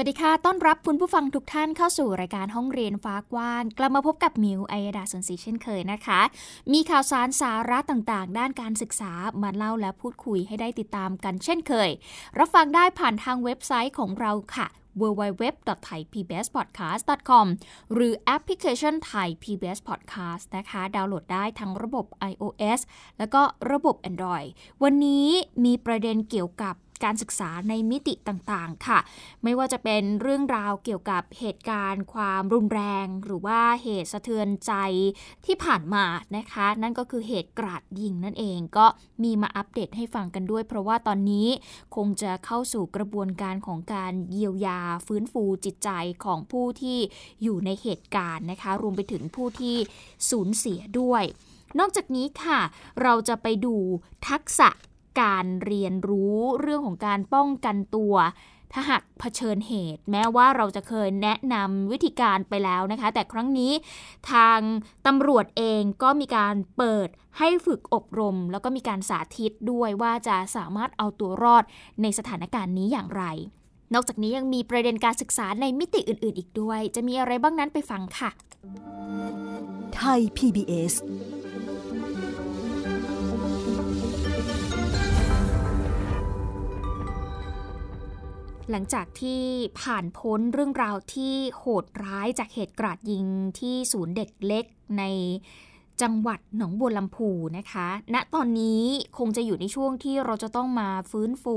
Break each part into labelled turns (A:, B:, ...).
A: วัสดีค่ะ ต้อนรับคุณผู้ฟังทุกท่านเข้าสู่รายการห้องเรียนฟ้ากว้าง กลับมาพบกับมิวไอยดาสนศรีเช่นเคยนะคะ มีข่าวสารสาระต่างๆ ด้านการศึกษามาเล่าและพูดคุยให้ได้ติดตามกันเช่นเคย รับฟังได้ผ่านทางเว็บไซต์ของเราค่ะ www.thaipbspodcast.com หรือแอปพลิเคชัน Thai PBS Podcast นะคะ ดาวน์โหลดได้ทั้งระบบ iOS แล้วก็ระบบ Android วันนี้มีประเด็นเกี่ยวกับ การศึกษาในมิติต่างๆ ค่ะ ไม่ว่าจะเป็นเรื่องราวเกี่ยวกับเหตุการณ์ ความรุนแรง หรือว่าเหตุสะเทือนใจที่ผ่านมานะคะ นั่นก็คือเหตุกราดยิงนั่นเองก็มีมาอัปเดตให้ฟังกันด้วย เพราะว่าตอนนี้คงจะเข้าสู่กระบวนการของการเยียวยาฟื้นฟูจิตใจของผู้ที่อยู่ในเหตุการณ์นะคะ รวมไปถึงผู้ที่สูญเสียด้วย นอกจากนี้ค่ะ เราจะไปดูทักษะ การเรียนรู้เรื่องของการป้องกันตัว ถ้าหากเผชิญเหตุ แม้ว่าเราจะเคยแนะนำวิธีการไปแล้วนะคะ แต่ครั้งนี้ทางตำรวจเองก็มีการเปิดให้ฝึกอบรม แล้วก็มีการสาธิตด้วยว่าจะสามารถเอาตัวรอดในสถานการณ์นี้อย่างไร นอกจากนี้ยังมีประเด็นการศึกษาในมิติอื่น ๆ อีกด้วย จะมีอะไรบ้างนั้นไปฟังค่ะ
B: ไทย PBS
A: หลังจากที่ผ่านพ้นเรื่องราวที่โหดร้ายจากเหตุกราดยิงที่ศูนย์เด็กเล็กในจังหวัดหนองบัวลำพูนะคะ ณ ตอนนี้คงจะอยู่ในช่วงที่เราจะต้องมาฟื้นฟู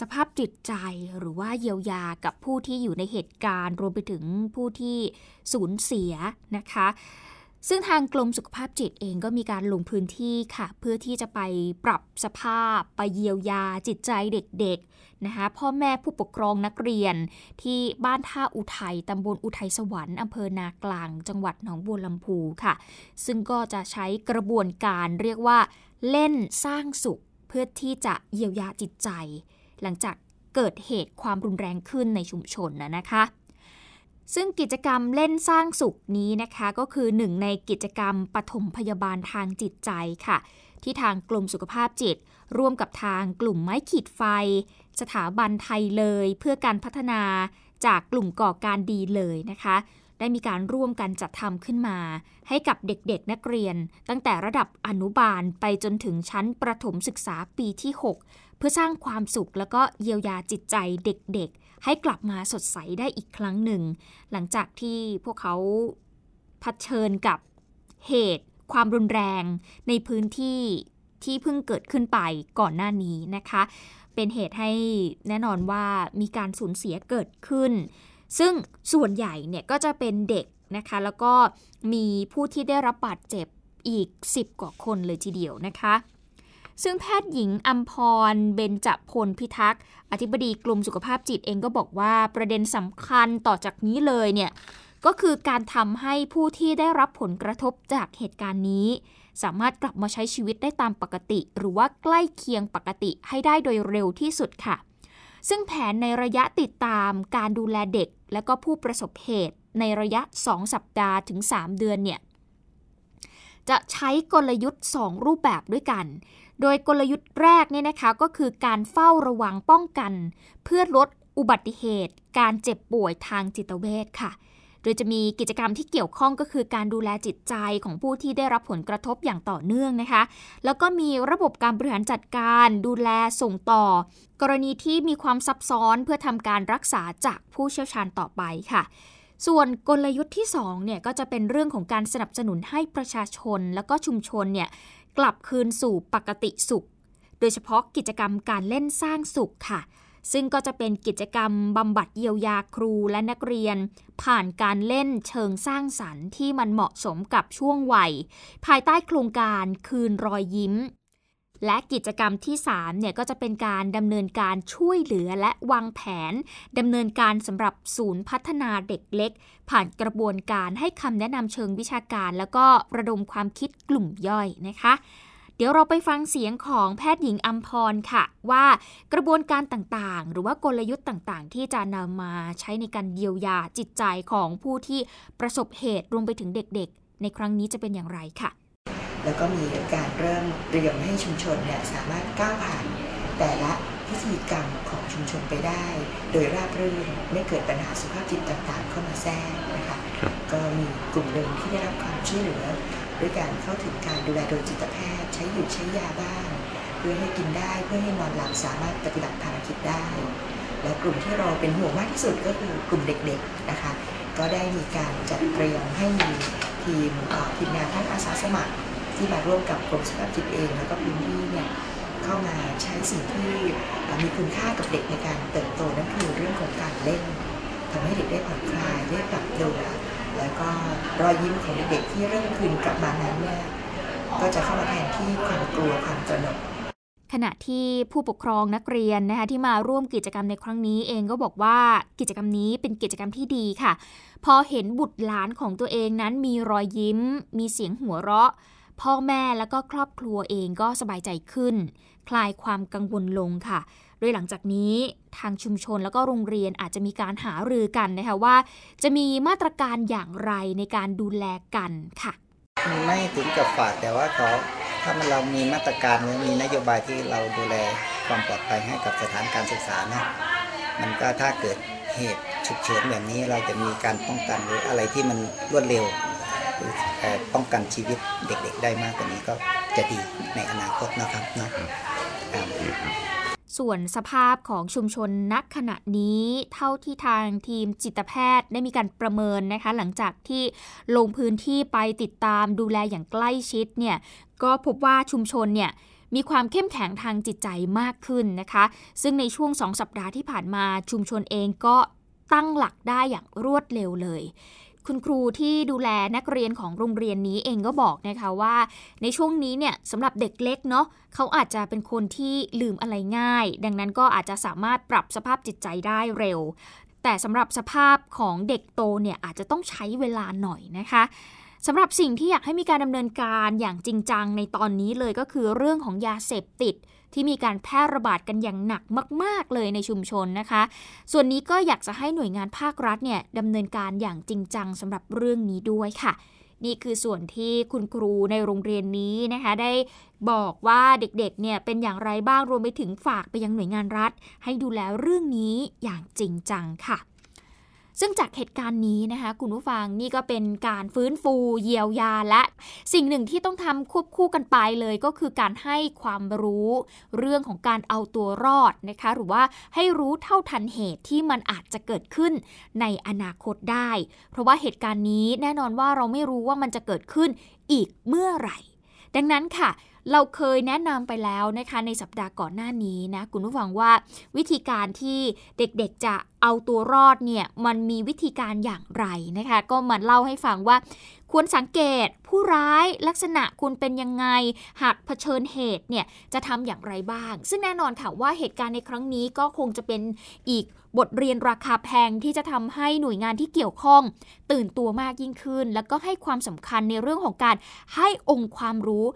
A: สภาพจิตใจหรือว่าเยียวยากับผู้ที่อยู่ในเหตุการณ์ รวมไปถึงผู้ที่สูญเสียนะคะ ซึ่งทางกรมสุขภาพจิตเองก็มีการลงพื้นที่ค่ะ เพื่อที่จะไปปรับสภาพ ไปเยียวยาจิตใจเด็กๆนะคะพ่อแม่ผู้ปกครองนักเรียน ที่บ้านท่าอุทัยตำบลอุทัยสวรรค์อำเภอนากลาง จังหวัดหนองบัวลำพูค่ะ ซึ่งก็จะใช้กระบวนการเรียกว่า เล่นสร้างสุข เพื่อที่จะเยียวยาจิตใจ หลังจากเกิดเหตุความรุนแรงขึ้นในชุมชนนะนะคะ ซึ่งกิจกรรมเล่นสร้างสุขนี้นะคะ ก็คือหนึ่งในกิจกรรมปฐมพยาบาลทางจิตใจค่ะ ที่ทางกลุ่มสุขภาพจิต ร่วมกับทางกลุ่มไม้ขีดไฟ สถาบันไทยเลยเพื่อการพัฒนาจากกลุ่มก่อการดีเลยนะคะ ได้มีการร่วมกันจัดทำขึ้นมา ให้กับเด็กๆนักเรียน ตั้งแต่ระดับอนุบาลไปจนถึงชั้นประถมศึกษาปีที่ 6 เพื่อสร้างความสุขแล้วก็เยียวยาจิตใจเด็กๆ ให้กลับมาสดใสได้อีกครั้งหนึ่ง หลังจากที่พวกเขาเผชิญกับเหตุความรุนแรงในพื้นที่ที่เพิ่งเกิดขึ้นไปก่อนหน้านี้นะคะ เป็นเหตุให้แน่นอนว่ามีการสูญเสียเกิดขึ้น ซึ่งส่วนใหญ่เนี่ยก็จะเป็นเด็กนะคะ แล้วก็มีผู้ที่ได้รับบาดเจ็บอีก 10 กว่าคนเลยทีเดียวนะคะ ซึ่งแพทย์หญิงอัมพร เบญจพลพิทักษ์ อธิบดีกรมสุขภาพจิตเองก็บอกว่าประเด็นสำคัญต่อจากนี้เลยเนี่ยก็คือการทำให้ผู้ที่ได้รับผลกระทบจากเหตุการณ์นี้ สามารถกลับมาใช้ชีวิตได้ตามปกติ หรือว่าใกล้เคียงปกติให้ได้โดยเร็วที่สุดค่ะ ซึ่งแผนในระยะติดตามการดูแลเด็ก และก็ผู้ประสบเหตุในระยะ 2 สัปดาห์ถึง 3 เดือนเนี่ยจะใช้กลยุทธ์ 2 รูปแบบด้วยกัน โดยกลยุทธ์แรกเนี่ยนะคะก็คือการเฝ้าระวังป้องกัน เพื่อลดอุบัติเหตุ การเจ็บป่วยทางจิตเวชค่ะ โดยจะมีกิจกรรมที่เกี่ยวข้องก็คือการดูแลจิตใจของผู้ที่ได้รับผลกระทบอย่างต่อเนื่องนะคะ แล้วก็มีระบบการบริหารจัดการดูแลส่งต่อ กรณีที่มีความซับซ้อนเพื่อทำการรักษาจากผู้เชี่ยวชาญต่อไปค่ะส่วนกลยุทธ์ที่2เนี่ยก็จะเป็นเรื่องของการสนับสนุนให้ประชาชน แล้วก็ชุมชนเนี่ย กลับคืนสู่ปกติสุข โดยเฉพาะกิจกรรมการเล่นสร้างสุขค่ะ ซึ่งก็จะเป็นกิจกรรมบำบัดเยียวยาครูและนักเรียน ผ่านการเล่นเชิงสร้างสรรค์ที่มันเหมาะสมกับช่วงวัย ภายใต้โครงการคืนรอยยิ้ม และกิจกรรมที่3เนี่ยก็จะเป็นการดำเนินการช่วยเหลือและวางแผนดำเนินการสำหรับศูนย์พัฒนาเด็กเล็ก ผ่านกระบวนการให้คำแนะนำเชิงวิชาการ แล้วก็ระดมความคิดกลุ่มย่อยนะคะเดี๋ยวเราไปฟังเสียงของแพทย์หญิงอัมพรค่ะ ว่ากระบวนการต่างๆ หรือว่ากลยุทธ์ต่างๆ ที่จะนำมาใช้ในการเยียวยาจิตใจของผู้ที่ประสบเหตุรวมไปถึงเด็กๆ ในครั้งนี้จะเป็นอย่างไรค่ะ
C: แล้วก็มีการเริ่มเตรียมให้ชุมชนเนี่ยสามารถก้าวผ่านแต่ละพิธีกรรมของชุมชนไปได้ โดยราบรื่นไม่เกิดปัญหาสุขภาพจิตต่างๆ เข้ามาแทรกนะคะก็มีกลุ่มหนึ่งที่ได้รับความช่วยเหลือด้วยการเข้าถึงการดูแลโดยจิตแพทย์ ใช้หยุดใช้ยาบ้างเพื่อให้กินได้เพื่อให้นอนหลับสามารถปฏิบัติภารกิจได้ และกลุ่มที่เราเป็นห่วงมากที่สุดก็คือกลุ่มเด็กๆนะคะ ก็ได้มีการจัดเตรียมให้มีทีมทีมงานท่านอาสาสมัคร ที่มาร่วมกับกรมสุขภาพจิตเอง แล้วก็พื้นที่เนี่ยเข้ามาใช้สิ่งที่มีคุณค่ากับเด็กในการเติบโตนั่นคือเรื่องของการเล่นทำให้เด็กได้ผ่อนคลายได้ปรับตัวแล้วก็รอยยิ้มของเด็กที่เริ่มคืนกลับมานั้นเนี่ยก็จะเข้ามาแทนที่ความกลัวความตระหนก
A: ขณะที่ผู้ปกครองนักเรียนนะคะที่มาร่วมกิจกรรมในครั้งนี้เองก็บอกว่ากิจกรรมนี้เป็นกิจกรรมที่ดีค่ะ พอเห็นบุตรหลานของตัวเองนั้นมีรอยยิ้ม มีเสียงหัวเราะ พ่อแม่แล้วก็ครอบครัวเองก็สบายใจขึ้น คลายความกังวลลงค่ะ โดยหลังจากนี้ทางชุมชนแล้วก็โรงเรียนอาจจะมีการหารือกันนะคะว่า จะมีมาตรการอย่างไรในการดูแลกันค่ะ
D: ไม่ถึงกับฝากแต่ว่าเขาถ้ามันเรามีมาตรการหรือมีนโยบายที่เราดูแลความปลอดภัยให้กับสถานการศึกษานะมันก็ถ้าเกิดเหตุฉุกเฉินแบบนี้เราจะมีการป้องกันหรืออะไรที่มันรวดเร็ว ป้องกันชีวิตเด็กๆ ได้มากกว่านี้ก็จะดีในอนาคตนะครับเนาะ
A: ส่วนสภาพของชุมชนนักขณะนี้เท่าที่ทางทีมจิตแพทย์ได้มีการประเมินนะคะ หลังจากที่ลงพื้นที่ไปติดตามดูแลอย่างใกล้ชิดเนี่ยก็พบว่าชุมชนเนี่ยมีความเข้มแข็งทางจิตใจมากขึ้นนะคะ ซึ่งในช่วงสองสัปดาห์ที่ผ่านมาชุมชนเองก็ตั้งหลักได้อย่างรวดเร็วเลย คุณครูที่ดูแลนักเรียนของโรงเรียนนี้เองก็บอกนะคะว่า ในช่วงนี้เนี่ยสำหรับเด็กเล็กเนาะเขาอาจจะเป็นคนที่ลืมอะไรง่าย ดังนั้นก็อาจจะสามารถปรับสภาพจิตใจได้เร็ว แต่สำหรับสภาพของเด็กโตเนี่ยอาจจะต้องใช้เวลาหน่อยนะคะสำหรับสิ่งที่อยากให้มีการดำเนินการอย่างจริงจังในตอนนี้เลยก็คือเรื่องของยาเสพติด ที่มีการแพร่ระบาดกันอย่างหนักมาก ๆ เลยในชุมชนนะคะ ส่วนนี้ก็อยากจะให้หน่วยงานภาครัฐเนี่ยดำเนินการอย่างจริงจังสำหรับเรื่องนี้ด้วยค่ะนี่คือส่วนที่คุณครูในโรงเรียนนี้นะคะ ได้บอกว่าเด็กๆ เนี่ยเป็นอย่างไรบ้างรวมไปถึงฝากไปยังหน่วยงานรัฐ ให้ดูแลเรื่องนี้อย่างจริงจังค่ะ ซึ่งจากเหตุการณ์นี้นะคะ คุณผู้ฟังนี่ก็เป็นการฟื้นฟูเยียวยาและ สิ่งหนึ่งที่ต้องทำควบคู่กันไปเลยก็คือการให้ความรู้เรื่องของการเอาตัวรอดนะคะ หรือว่าให้รู้เท่าทันเหตุที่มันอาจจะเกิดขึ้นในอนาคตได้ เพราะว่าเหตุการณ์นี้แน่นอนว่าเราไม่รู้ว่ามันจะเกิดขึ้นอีกเมื่อไหร่ ดังนั้นค่ะ เราเคยแนะนำไปแล้วนะคะในสัปดาห์ก่อนหน้านี้นะคุณผู้ฟังว่าวิธีการที่เด็กๆจะเอาตัวรอดเนี่ยมันมีวิธีการอย่างไรนะคะ ก็มาเล่าให้ฟังว่า ควรสังเกตผู้ร้ายลักษณะคุณเป็นยังไง หากเผชิญเหตุเนี่ยจะทำอย่างไรบ้าง ซึ่งแน่นอนค่ะว่าเหตุการณ์ในครั้งนี้ก็คงจะเป็นอีกบทเรียนราคาแพงที่จะทำให้หน่วยงานที่เกี่ยวข้อง ตื่นตัวมากยิ่งขึ้น แล้วก็ให้ความสำคัญในเรื่องของการให้องค์ความรู้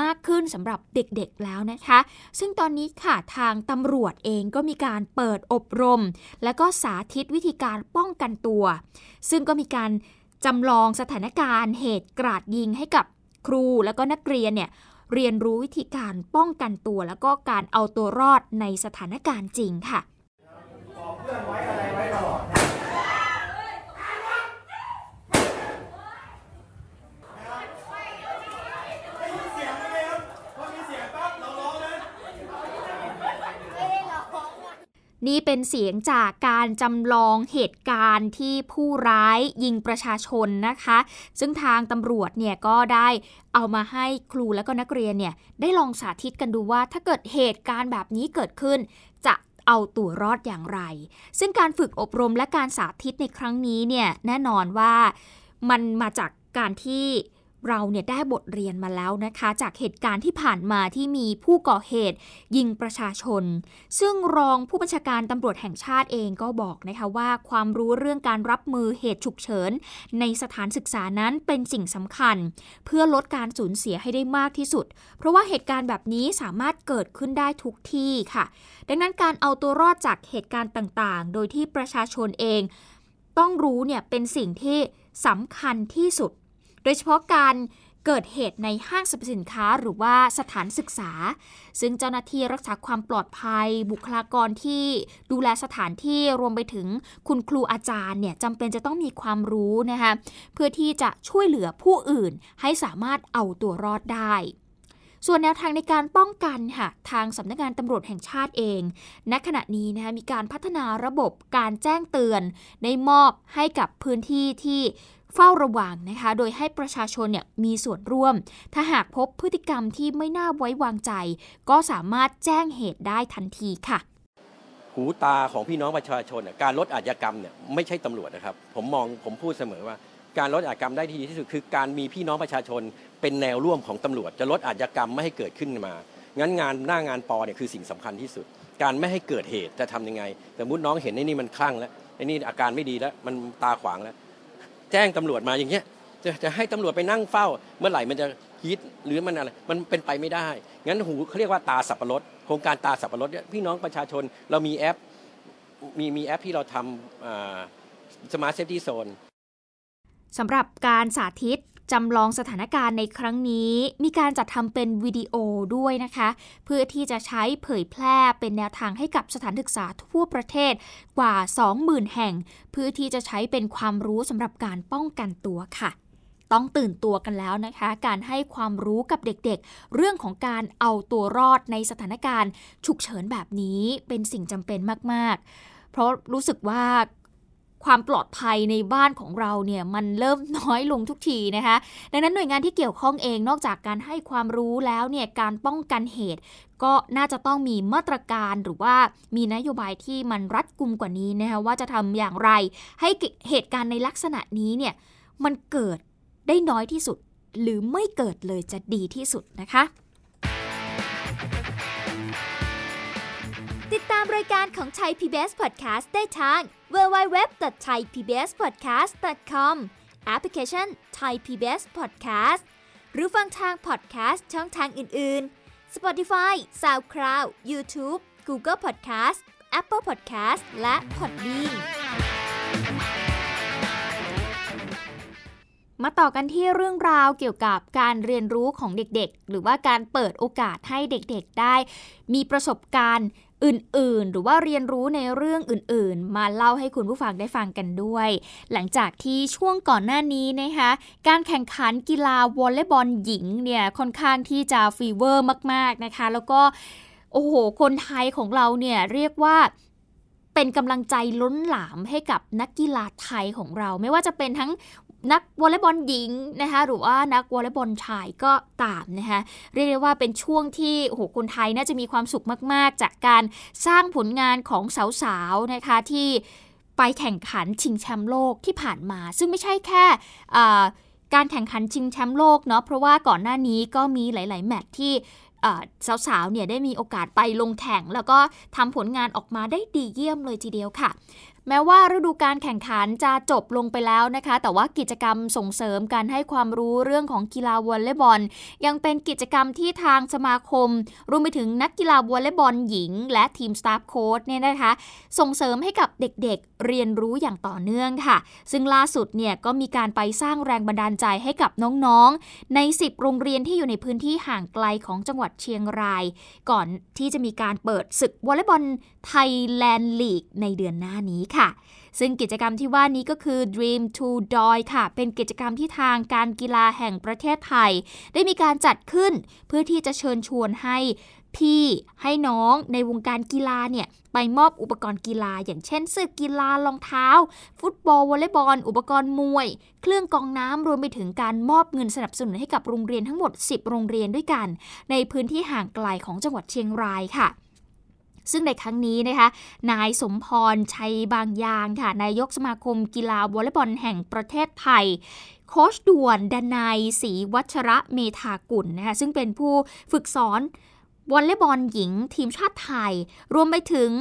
A: มากขึ้นสำหรับเด็กๆแล้วนะคะ ซึ่งตอนนี้ค่ะทางตำรวจเองก็มีการเปิดอบรม และก็สาธิตวิธีการป้องกันตัว ซึ่งก็มีการ จำลองสถานการณ์เหตุกราดยิงให้กับครูแล้วก็นักเรียนเนี่ยเรียนรู้วิธีการป้องกันตัว แล้วก็การเอาตัวรอดในสถานการณ์จริงค่ะ นี่เป็นเสียงจากการจำลองเหตุการณ์ที่ผู้ร้ายยิงประชาชนนะคะ ซึ่งทางตำรวจเนี่ยก็ได้เอามาให้ครูและก็นักเรียนเนี่ยได้ลองสาธิตกันดูว่าถ้าเกิดเหตุการณ์แบบนี้เกิดขึ้น จะเอาตัวรอดอย่างไร ซึ่งการฝึกอบรมและการสาธิตในครั้งนี้เนี่ยแน่นอนว่ามันมาจากการที่ เราเนี่ยได้บทเรียนมาแล้วนะคะ จากเหตุการณ์ที่ผ่านมาที่มีผู้ก่อเหตุ ยิงประชาชน ซึ่งรองผู้บัญชาการตำรวจแห่งชาติเองก็บอกนะคะว่าความรู้เรื่องการรับมือเหตุฉุกเฉิน ในสถานศึกษานั้นเป็นสิ่งสำคัญ เพื่อลดการสูญเสียให้ได้มากที่สุด เพราะว่าเหตุการณ์แบบนี้สามารถเกิดขึ้นได้ทุกที่ค่ะ ดังนั้นการเอาตัวรอดจากเหตุการณ์ต่างๆ โดยที่ประชาชนเอง ต้องรู้เนี่ยเป็นสิ่งที่สำคัญที่สุด โดยเฉพาะการเกิดเหตุในห้างสรรพสินค้าหรือว่าสถานศึกษา ซึ่งเจ้าหน้าที่รักษาความปลอดภัย บุคลากรที่ดูแลสถานที่รวมไปถึงคุณครูอาจารย์เนี่ยจำเป็นจะต้องมีความรู้นะคะเพื่อที่จะช่วยเหลือผู้อื่นให้สามารถเอาตัวรอดได้ ส่วนแนวทางในการป้องกันค่ะทางสำนักงานตำรวจแห่งชาติเอง ณขณะนี้นะคะมีการพัฒนาระบบการแจ้งเตือน ได้มอบให้กับพื้นที่ที่ เฝ้าระวังนะคะ โดยให้ประชาชนเนี่ยมีส่วนร่วม ถ้าหากพบพฤติกรรมที่ไม่น่าไว้วางใจ ก็สามารถแจ้งเหตุได้ทันทีค่ะ
E: หูตาของพี่น้องประชาชนน่ะการลดอาชญากรรมเนี่ยไม่ใช่ตำรวจนะครับ ผมมองผมพูดเสมอว่า การลดอาชญากรรมได้ที่ดีที่สุดคือ การมีพี่น้องประชาชน เป็นแนวร่วมของตำรวจ จะลดอาชญากรรมไม่ให้เกิดขึ้นมางั้นงานหน้างานปอเนี่ยคือสิ่งสำคัญที่สุด การไม่ให้เกิดเหตุจะทำยังไงสมมติน้องเห็นไอ้นี่มันคลั่งแล้วไอ้นี่อาการไม่ดีแล้ว มันตาขวางแล้ว แจ้งตำรวจมาอย่างเงี้ยจะจะให้ตำรวจไปนั่งเฝ้า เมื่อไหร่มันจะฮิตหรือมันอะไร มันเป็นไปไม่ได้ งั้นหูเขาเรียกว่าตาสับปะรดโครงการตาสับปะรดเนี่ยพี่น้องประชาชนเรามีแอปมีมีแอปที่เราทำ Smart Safety Zone
A: สำหรับการสาธิต จำลองสถานการณ์ในครั้งนี้ มีการจัดทำเป็นวิดีโอด้วยนะคะ เพื่อที่จะใช้เผยแพร่เป็นแนวทางให้กับสถานศึกษาทั่วประเทศกว่า 20,000 แห่ง เพื่อที่จะใช้เป็นความรู้สำหรับการป้องกันตัวค่ะต้องตื่นตัวกันแล้วนะคะ การให้ความรู้กับเด็กๆ เรื่องของการเอาตัวรอดในสถานการณ์ ฉุกเฉินแบบนี้เป็นสิ่งจำเป็นมากๆ เพราะรู้สึกว่า ความปลอดภัยในบ้านของเราเนี่ยมันเริ่มน้อยลงทุกทีนะคะ ดังนั้นหน่วยงานที่เกี่ยวข้องเองนอกจากการให้ความรู้แล้วเนี่ยการป้องกันเหตุ ก็น่าจะต้องมีมาตรการหรือว่ามีนโยบายที่มันรัดกุมกว่านี้นะคะว่าจะทำอย่างไรให้เหตุการณ์ในลักษณะนี้เนี่ยมันเกิดได้น้อยที่สุด หรือไม่เกิดเลยจะดีที่สุดนะคะา
B: มรายการของไทย PBS Podcast ได้ทาง www.thaipbspodcast.com แอปพลิเคชัน Thai PBS Podcast หรือฟังทาง podcast ช่องทางอื่น ๆ Spotify SoundCloud YouTube Google Podcast Apple Podcast และ Podbean
A: มาต่อกันที่เรื่องราวเกี่ยวกับการเรียนรู้ของเด็กๆ หรือว่าการเปิดโอกาสให้เด็กๆ ได้ มีประสบการณ์ อื่นๆ หรือว่าเรียนรู้ในเรื่องอื่นๆ มาเล่าให้คุณผู้ฟังได้ฟังกันด้วย หลังจากที่ช่วงก่อนหน้านี้นะคะการแข่งขันกีฬาวอลเลย์บอลหญิงเนี่ยค่อนข้างที่จะ feverมากๆนะคะ แล้วก็โอ้โห คนไทยของเราเนี่ยเรียกว่าเป็นกำลังใจล้นหลามให้กับนักกีฬาไทยของเรา ไม่ว่าจะเป็นทั้ง นักวอลเลย์บอลหญิงนะคะหรือว่านักวอลเลย์บอลชายก็ตามนะคะเรียกได้ว่าเป็นช่วงที่โอ้โหคนไทยน่าจะมีความสุขมาก ๆ จากการสร้างผลงานของสาวๆนะคะที่ไปแข่งขันชิงแชมป์โลกที่ผ่านมา ซึ่งไม่ใช่แค่การแข่งขันชิงแชมป์โลกเนาะเพราะว่าก่อนหน้านี้ก็มีหลาย ๆ แมตช์ที่สาวๆเนี่ยได้มีโอกาสไปลงแข่ง แล้วก็ทำผลงานออกมาได้ดีเยี่ยมเลยทีเดียวค่ะ แม้ว่าฤดูการแข่งขันจะจบลงไปแล้วนะคะ แต่ว่ากิจกรรมส่งเสริมการให้ความรู้เรื่องของกีฬาวอลเลย์บอล ยังเป็นกิจกรรมที่ทางสมาคม รวมไปถึงนักกีฬาวอลเลย์บอลหญิง และทีมสตาฟโค้ชเนี่ยนะคะ ส่งเสริมให้กับเด็กๆเรียนรู้อย่างต่อเนื่องค่ะ ซึ่งล่าสุดเนี่ยก็มีการไปสร้างแรงบันดาลใจให้กับน้องๆ ใน 10 โรงเรียนที่อยู่ในพื้นที่ห่างไกลของจังหวัดเชียงราย ก่อนที่จะมีการเปิดศึกวอลเลย์บอลไทยแลนด์ลีกในเดือนหน้านี้ค่ะ ซึ่งกิจกรรมที่ว่านี้ก็คือ Dream to Doy ค่ะ เป็นกิจกรรมที่ทางการกีฬาแห่งประเทศไทย ได้มีการจัดขึ้น เพื่อที่จะเชิญชวนให้พี่ให้น้องในวงการกีฬาเนี่ยไปมอบอุปกรณ์กีฬา อย่างเช่นเสื้อกีฬารองเท้า ฟุตบอลวอลเลย์บอล อุปกรณ์มวย เครื่องกองน้ำรวมไปถึงการมอบเงินสนับสนุนให้กับโรงเรียนทั้งหมด 10 โรงเรียนด้วยกัน ในพื้นที่ห่างไกลของจังหวัดเชียงรายค่ะ ซึ่งในครั้งนี้นะคะ นายสมพรชัยบางยางค่ะนายกสมาคมกีฬาวอลเลย์บอลแห่งประเทศไทยโค้ชด่วนดนายศรีวัชระเมธากุลนะคะซึ่งเป็นผู้ฝึกสอนวอลเลย์บอลหญิงทีมชาติไทย รวมไปถึง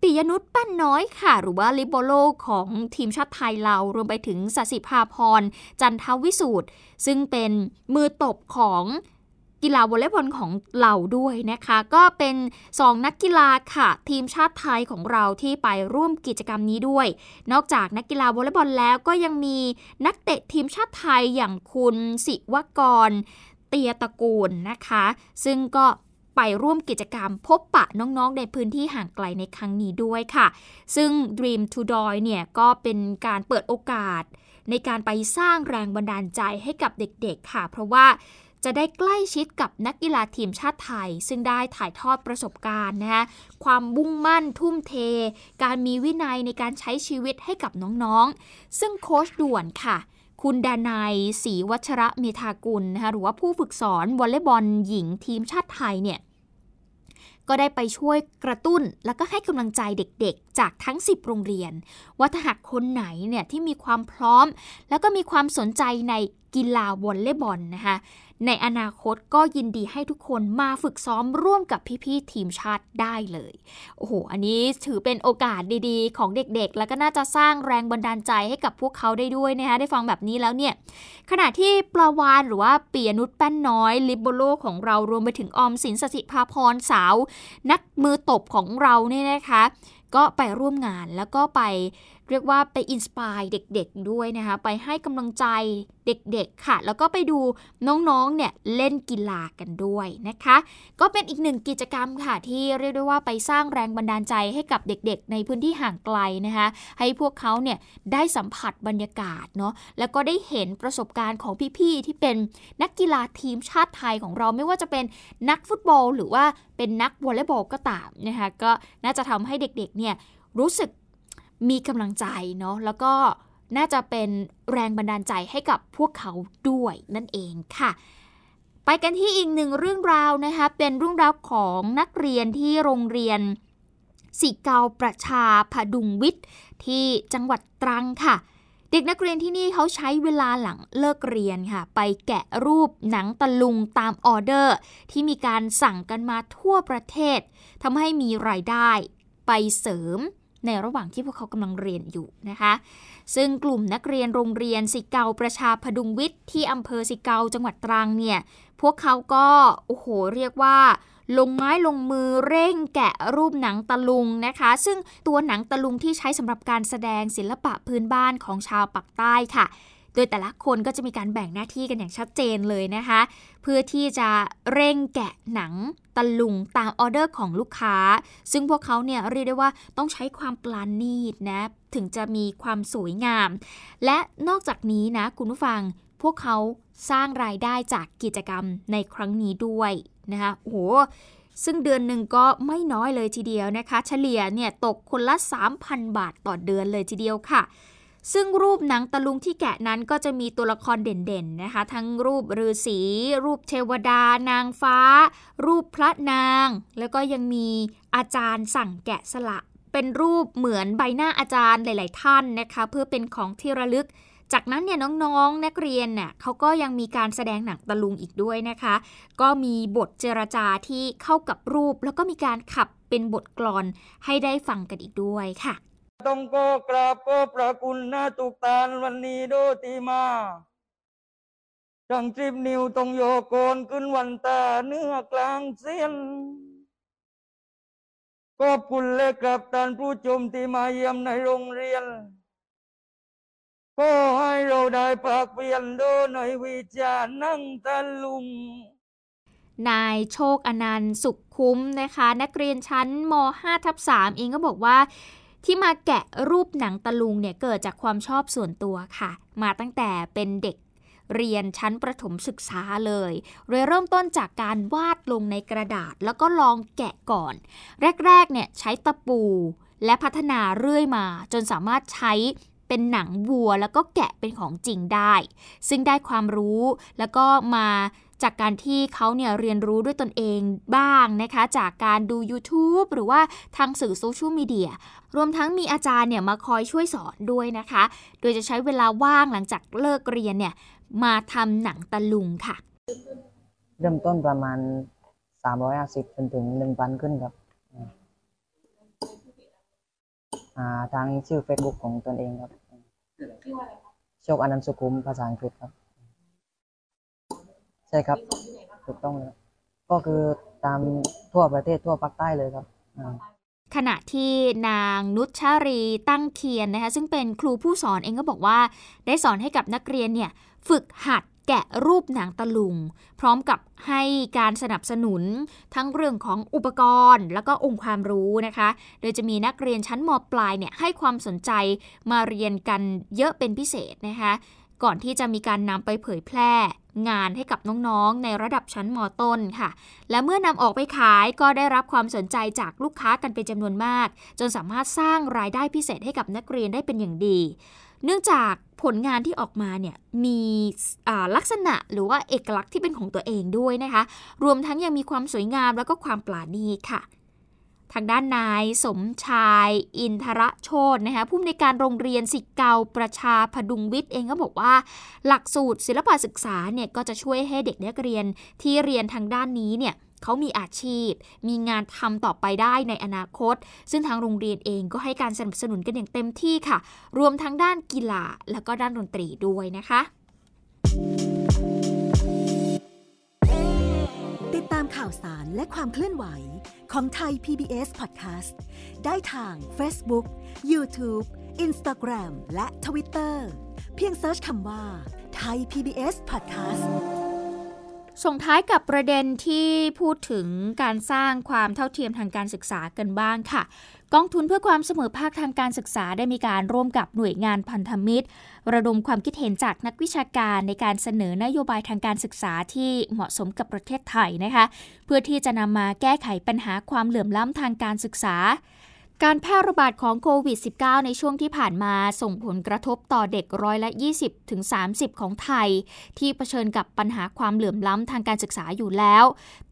A: ปิยนุช แป้นน้อยค่ะ หรือว่า libero ของทีมชาติไทยเรา รวมไปถึงศศิภาพร จันทวิสูตร ซึ่งเป็นมือตบของ กีฬาวอลเลย์บอลของเราด้วยนะคะ ก็เป็น 2 นักกีฬาค่ะ ทีมชาติไทยของเราที่ไปร่วมกิจกรรมนี้ด้วย นอกจากนักกีฬาวอลเลย์บอลแล้วก็ยังมีนักเตะทีมชาติไทยอย่างคุณสิวกร เตียตะกูลนะคะ ซึ่งก็ไปร่วมกิจกรรมพบปะน้องๆ ในพื้นที่ห่างไกลในครั้งนี้ด้วยค่ะ ซึ่ง Dream to Doy เนี่ยก็เป็นการเปิดโอกาส ในการไปสร้างแรงบันดาลใจให้กับเด็กๆค่ะ เพราะว่า จะได้ใกล้ชิดกับนักกีฬาทีมชาติไทย ซึ่งได้ถ่ายทอดประสบการณ์นะคะความมุ่งมั่นทุ่มเท การมีวินัยในการใช้ชีวิตให้กับน้องๆ ซึ่งโค้ชด่วนค่ะ คุณดานายศรีวัชระเมธากุลนะคะหรือว่าผู้ฝึกสอนวอลเลย์บอลหญิงทีมชาติไทยเนี่ยก็ได้ไปช่วยกระตุ้นแล้วก็ให้กำลังใจเด็กๆ จากทั้ง 10 โรงเรียน ว่าถ้าหากคนไหนเนี่ยที่มีความพร้อม แล้วก็มีความสนใจในกีฬาวอลเลย์บอลนะคะ ในอนาคตก็ยินดีให้ทุกคนมาฝึกซ้อมร่วมกับพี่ ๆ ทีมชาติได้เลย โอ้โห อันนี้ถือเป็นโอกาสดีๆ ของเด็กๆ แล้วก็น่าจะสร้างแรงบันดาลใจให้กับพวกเขาได้ด้วยนะคะ ได้ฟังแบบนี้แล้วเนี่ย ขณะที่ปลาวานหรือว่าปียนุชแป้นน้อย ลิบโบโลของเรารวมไปถึงออมสินสสิภาพรสาว นักมือตบของเราเนี่ยนะคะ ก็ไปร่วมงานแล้วก็ไป เรียกว่าไปอินสปายเด็กๆด้วยนะคะ ไปให้กำลังใจเด็กๆค่ะ แล้วก็ไปดูน้องๆเนี่ยเล่นกีฬากันด้วยนะคะ ก็เป็นอีกหนึ่งกิจกรรมค่ะ ที่เรียกได้ว่าไปสร้างแรงบันดาลใจให้กับเด็กๆ ในพื้นที่ห่างไกลนะคะ ให้พวกเขาเนี่ยได้สัมผัสบรรยากาศเนาะแล้วก็ได้เห็นประสบการณ์ของพี่ๆที่เป็นนักกีฬาทีมชาติไทยของเราไม่ว่าจะเป็นนักฟุตบอล หรือว่าเป็นนักวอลเลย์บอลก็ตามนะคะก็น่าจะทำให้เด็กๆเนี่ยรู้สึก มีกำลังใจเนาะแล้วก็น่าจะเป็นแรงบันดาลใจให้กับพวกเขาด้วยนั่นเองค่ะ ไปกันที่อีกหนึ่งเรื่องราวนะคะเป็นเรื่องราวของนักเรียนที่โรงเรียนสิเกาประชาพดุงวิทย์ ที่จังหวัดตรังค่ะ เด็กนักเรียนที่นี่เขาใช้เวลาหลังเลิกเรียนค่ะ ไปแกะรูปหนังตะลุงตามออเดอร์ ที่มีการสั่งกันมาทั่วประเทศทำให้มีรายได้ ไปเสริม ในระหว่างที่พวกเขากำลังเรียนอยู่นะคะ ซึ่งกลุ่มนักเรียนโรงเรียนสิเกาประชาพดุงวิทย์ที่อำเภอสิเกาจังหวัดตรังเนี่ย พวกเขาก็โอ้โหเรียกว่า ลงไม้ลงมือเร่งแกะรูปหนังตะลุงนะคะ ซึ่งตัวหนังตะลุงที่ใช้สำหรับการแสดงศิลปะพื้นบ้านของชาวปักใต้ค่ะ ดยแต่ละคนก็จะมีการแบ่งหน้าที่กันอย่างชัดเจนเลยนะคะ เพื่อที่จะเร่งแกะหนังตะลุงตามออเดอร์ของลูกค้า ซึ่งพวกเขาเนี่ยเรียกได้ว่าต้องใช้ความปลาณีตนะ ถึงจะมีความสวยงาม และนอกจากนี้นะคุณผู้ฟังพวกเขาสร้างรายได้จากกิจกรรมในครั้งนี้ด้วยนะคะโอ้โหซึ่งเดือนหนึ่งก็ไม่น้อยเลยทีเดียวนะคะ เฉลี่ยเนี่ยตกคนละ 3,000 บาทต่อเดือนเลยทีเดียวค่ะ ซึ่งรูปหนังตะลุงที่แกะนั้นก็จะมีตัวละครเด่นๆนะคะ ทั้งรูปฤาษีรูปเทวดา นางฟ้า รูปพระนาง แล้วก็ยังมีอาจารย์สั่งแกะสลักเป็นรูปเหมือนใบหน้าอาจารย์หลาย ๆ ท่านนะคะ เพื่อเป็นของที่ระลึก จากนั้นเนี่ยน้องๆ นักเรียนน่ะเขาก็ยังมีการแสดงหนังตะลุงอีกด้วยนะคะ ก็มีบทเจรจาที่เข้ากับรูป แล้วก็มีการขับเป็นบทกลอนให้ได้ฟังกันอีกด้วยค่ะ
F: ต้องก็กราบก็ประคุณนาตุกตาลวันนี้โดตีมาจังทริปนิวตรงโยโกนขึ้นวันตาเนื้อกลางเสียนก็คุณและกับตานผู้ชมที่มาเยี่ยมในโรงเรียน ก็ให้เราได้ปากเปลี่ยนโดในวิจารนั่งตะลุง
A: นายโชคอนันต์สุขคุ้มนะคะ นักเรียนชั้นม 5 ทับ3เองก็บอกว่า ที่มาแกะรูปหนังตะลุงเนี่ยเกิดจากความชอบส่วนตัวค่ะ มาตั้งแต่เป็นเด็กเรียนชั้นประถมศึกษาเลยเลยเริ่มต้นจากการวาดลงในกระดาษ แล้วก็ลองแกะก่อน แรกๆเนี่ยใช้ตะปู และพัฒนาเรื่อยมา จนสามารถใช้เป็นหนังวัวแล้วก็แกะเป็นของจริงได้ ซึ่งได้ความรู้แล้วก็มา จากการที่เขาเนี่ยเรียนรู้ด้วยตนเองบ้างนะคะ จากการดู YouTube หรือว่าทางสื่อโซเชียลมีเดียรวมทั้งมีอาจารย์เนี่ยมาคอยช่วยสอนด้วยนะคะ โดยจะใช้เวลาว่างหลังจากเลิกเรียนเนี่ยมาทำหนังตะลุงค่ะ
G: เริ่มต้นประมาณ 350จนถึง 1,000 ขึ้นครับทางชื่อ Facebook ของตนเองครับโชคอนันต์สุขุมภาษาอังกฤษครับ ใช่ครับถูกต้องเลยก็คือตามทั่วประเทศทั่วภาคใต้เลยครับ
A: ขณะที่นางนุชชารีตั้งเคียนนะคะซึ่งเป็นครูผู้สอนเองก็บอกว่า ได้สอนให้กับนักเรียนเนี่ยฝึกหัดแกะรูปหนังตะลุง พร้อมกับให้การสนับสนุนทั้งเรื่องของอุปกรณ์ แล้วก็องค์ความรู้นะคะ โดยจะมีนักเรียนชั้นมปลายเนี่ยให้ความสนใจมาเรียนกันเยอะเป็นพิเศษนะคะ ก่อนที่จะมีการนำไปเผยแพร่ งานให้กับน้องๆ ในระดับชั้นมต้นค่ะ และเมื่อนำออกไปขายก็ได้รับความสนใจจากลูกค้ากันเป็นจำนวนมาก จนสามารถสร้างรายได้พิเศษให้กับนักเรียนได้เป็นอย่างดี เนื่องจากผลงานที่ออกมาเนี่ยมีลักษณะหรือว่าเอกลักษณ์ที่เป็นของตัวเองด้วยนะคะ รวมทั้งยังมีความสวยงามแล้วก็ความปราณีตค่ะ ทางด้านนายสมชายอินทระโชตนะคะผู้อำนวยการโรงเรียนสิเกาประชาพดุงวิทย์เองก็บอกว่า หลักสูตรศิลปศึกษาเนี่ยก็จะช่วยให้เด็กนักเรียนที่เรียนทางด้านนี้เนี่ยเขามีอาชีพ มีงานทำต่อไปได้ในอนาคต ซึ่งทางโรงเรียนเองก็ให้การสนับสนุนกันอย่างเต็มที่ค่ะ รวมทั้งด้านกีฬาแล้วก็ด้านดนตรีด้วยนะคะ
H: ดตามข่าวสารและความเคลื่อนไหวของไทย PBS Podcast ได้ทาง Facebook, YouTube, Instagram และ Twitter เพียงเซิร์ชคำว่าไทย PBS Podcast
A: ส่งท้ายกับประเด็นที่พูดถึงการสร้างความเท่าเทียมทางการศึกษากันบ้างค่ะ กองทุนเพื่อความเสมอภาคทางการศึกษาได้มีการร่วมกับหน่วยงานพันธมิตร ระดมความคิดเห็นจากนักวิชาการในการเสนอนโยบายทางการศึกษาที่เหมาะสมกับประเทศไทยนะคะ เพื่อที่จะนำมาแก้ไขปัญหาความเหลื่อมล้ำทางการศึกษา การแพร่ระบาดของโควิด -19 ในช่วงที่ผ่านมาส่งผลกระทบต่อเด็กร้อยละ 20 ถึง 30 ของไทย ที่เผชิญกับปัญหาความเหลื่อมล้ำทางการศึกษาอยู่แล้ว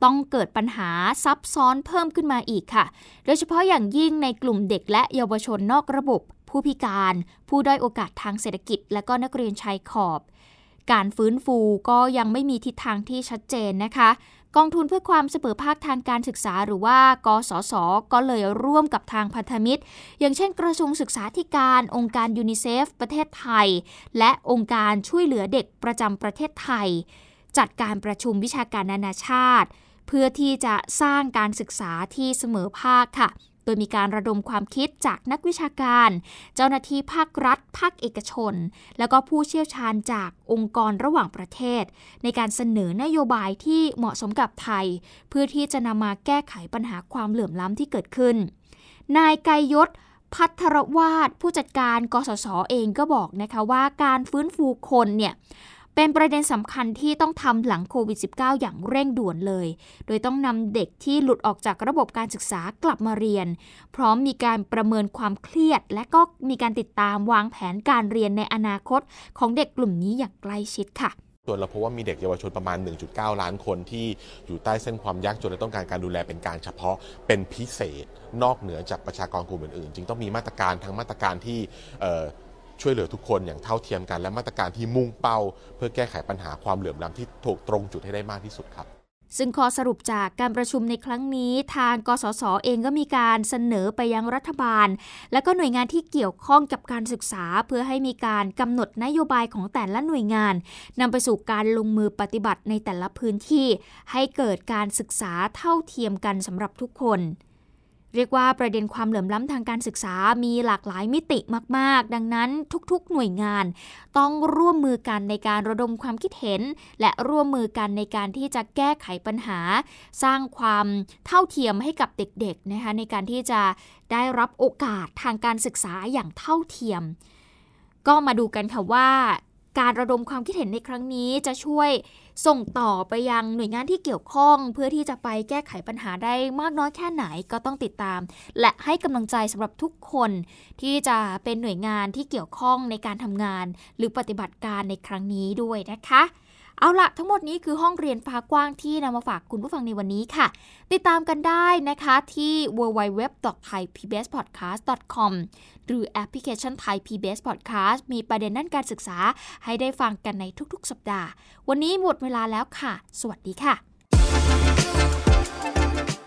A: ต้องเกิดปัญหาซับซ้อนเพิ่มขึ้นมาอีกค่ะ โดยเฉพาะอย่างยิ่งในกลุ่มเด็กและเยาวชนนอกระบบ ผู้พิการ ผู้ด้อยโอกาสทางเศรษฐกิจ และก็นักเรียนชายขอบ การฟื้นฟูก็ยังไม่มีทิศทางที่ชัดเจนนะคะ กองทุนเพื่อความเสมอภาคทางการศึกษาหรือว่ากสศก็เลยร่วมกับทางพันธมิตร อย่างเช่นกระทรวงศึกษาธิการองค์การยูนิเซฟประเทศไทย และองค์การช่วยเหลือเด็กประจำประเทศไทย จัดการประชุมวิชาการนานาชาติ เพื่อที่จะสร้างการศึกษาที่เสมอภาคค่ะ โดยมีการระดมความคิดจากนักวิชาการ เจ้าหน้าที่ภาครัฐ ภาคเอกชน แล้วก็ผู้เชี่ยวชาญจากองค์กรระหว่างประเทศ ในการเสนอนโยบายที่เหมาะสมกับไทย เพื่อที่จะนำมาแก้ไขปัญหาความเหลื่อมล้ำที่เกิดขึ้น นายไกยศพัทรวาดผู้จัดการกสศเองก็บอกนะคะว่าการฟื้นฟูคนเนี่ย เป็นประเด็นสำคัญที่ต้องทำหลังโควิด -19 อย่างเร่งด่วนเลย โดยต้องนำเด็กที่หลุดออกจากระบบการศึกษากลับมาเรียน พร้อมมีการประเมินความเครียด และก็มีการติดตามวางแผนการเรียนในอนาคต ของเด็กกลุ่มนี้อย่างใกล้ชิดค่ะ
I: ส่วนเราพบว่ามีเด็กเยาวชนประมาณ 1.9 ล้านคนที่อยู่ใต้เส้นความยากจนและต้องการการดูแลเป็นการเฉพาะเป็นพิเศษ นอกเหนือจากประชากรกลุ่มอื่นๆ จึงต้องมีมาตรการทั้งมาตรการที่ ช่วยเหลือทุกคนอย่างเท่าเทียมกันและมาตรการที่มุ่งเป้า เพื่อแก้ไขปัญหาความเหลื่อมล้ำที่ถูกตรงจุดให้ได้มากที่สุดครับ
A: ซึ่งข้อสรุปจากการประชุมในครั้งนี้ ทางกสศเองก็มีการเสนอไปยังรัฐบาล และก็หน่วยงานที่เกี่ยวข้องกับการศึกษา เพื่อให้มีการกำหนดนโยบายของแต่ละหน่วยงานนำไปสู่การลงมือปฏิบัติในแต่ละพื้นที่ ให้เกิดการศึกษาเท่าเทียมกันสำหรับทุกคน เรียกว่าประเด็นความเหลื่อมล้ำทางการศึกษามีหลากหลายมิติมาก ๆ ดังนั้นทุกๆ หน่วยงาน ต้องร่วมมือกันในการระดมความคิดเห็น และร่วมมือกันในการที่จะแก้ไขปัญหา สร้างความเท่าเทียมให้กับเด็กๆนะคะในการที่จะได้รับโอกาสทางการศึกษาอย่างเท่าเทียม ก็มาดูกันค่ะว่า การระดมความคิดเห็นในครั้งนี้จะช่วย ส่งต่อไปยังหน่วยงานที่เกี่ยวข้อง เพื่อที่จะไปแก้ไขปัญหาได้มากน้อยแค่ไหนก็ต้องติดตาม และให้กำลังใจสำหรับทุกคนที่จะเป็นหน่วยงานที่เกี่ยวข้องในการทำงาน หรือปฏิบัติการในครั้งนี้ด้วยนะคะ เอาละทั้งหมดนี้คือห้องเรียนฟ้ากว้างที่นำมาฝากคุณผู้ฟังในวันนี้ค่ะ ติดตามกันได้นะคะที่ www.thaipbspodcast.com หรือแอปพลิเคชัน Thai PBS Podcast มีประเด็นด้านการศึกษา ให้ได้ฟังกันในทุกๆ สัปดาห์ วันนี้หมดเวลาแล้วค่ะ สวัสดีค่ะ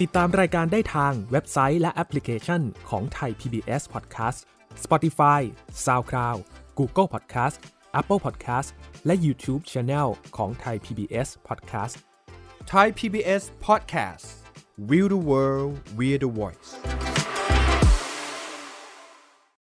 J: ติดตามรายการได้ทางเว็บไซต์และแอปพลิเคชันของ Thai PBS Podcast Spotify SoundCloud Google Podcast Apple Podcast และ YouTube Channel ของ Thai PBS Podcast
K: Thai PBS Podcast We the World We the Voice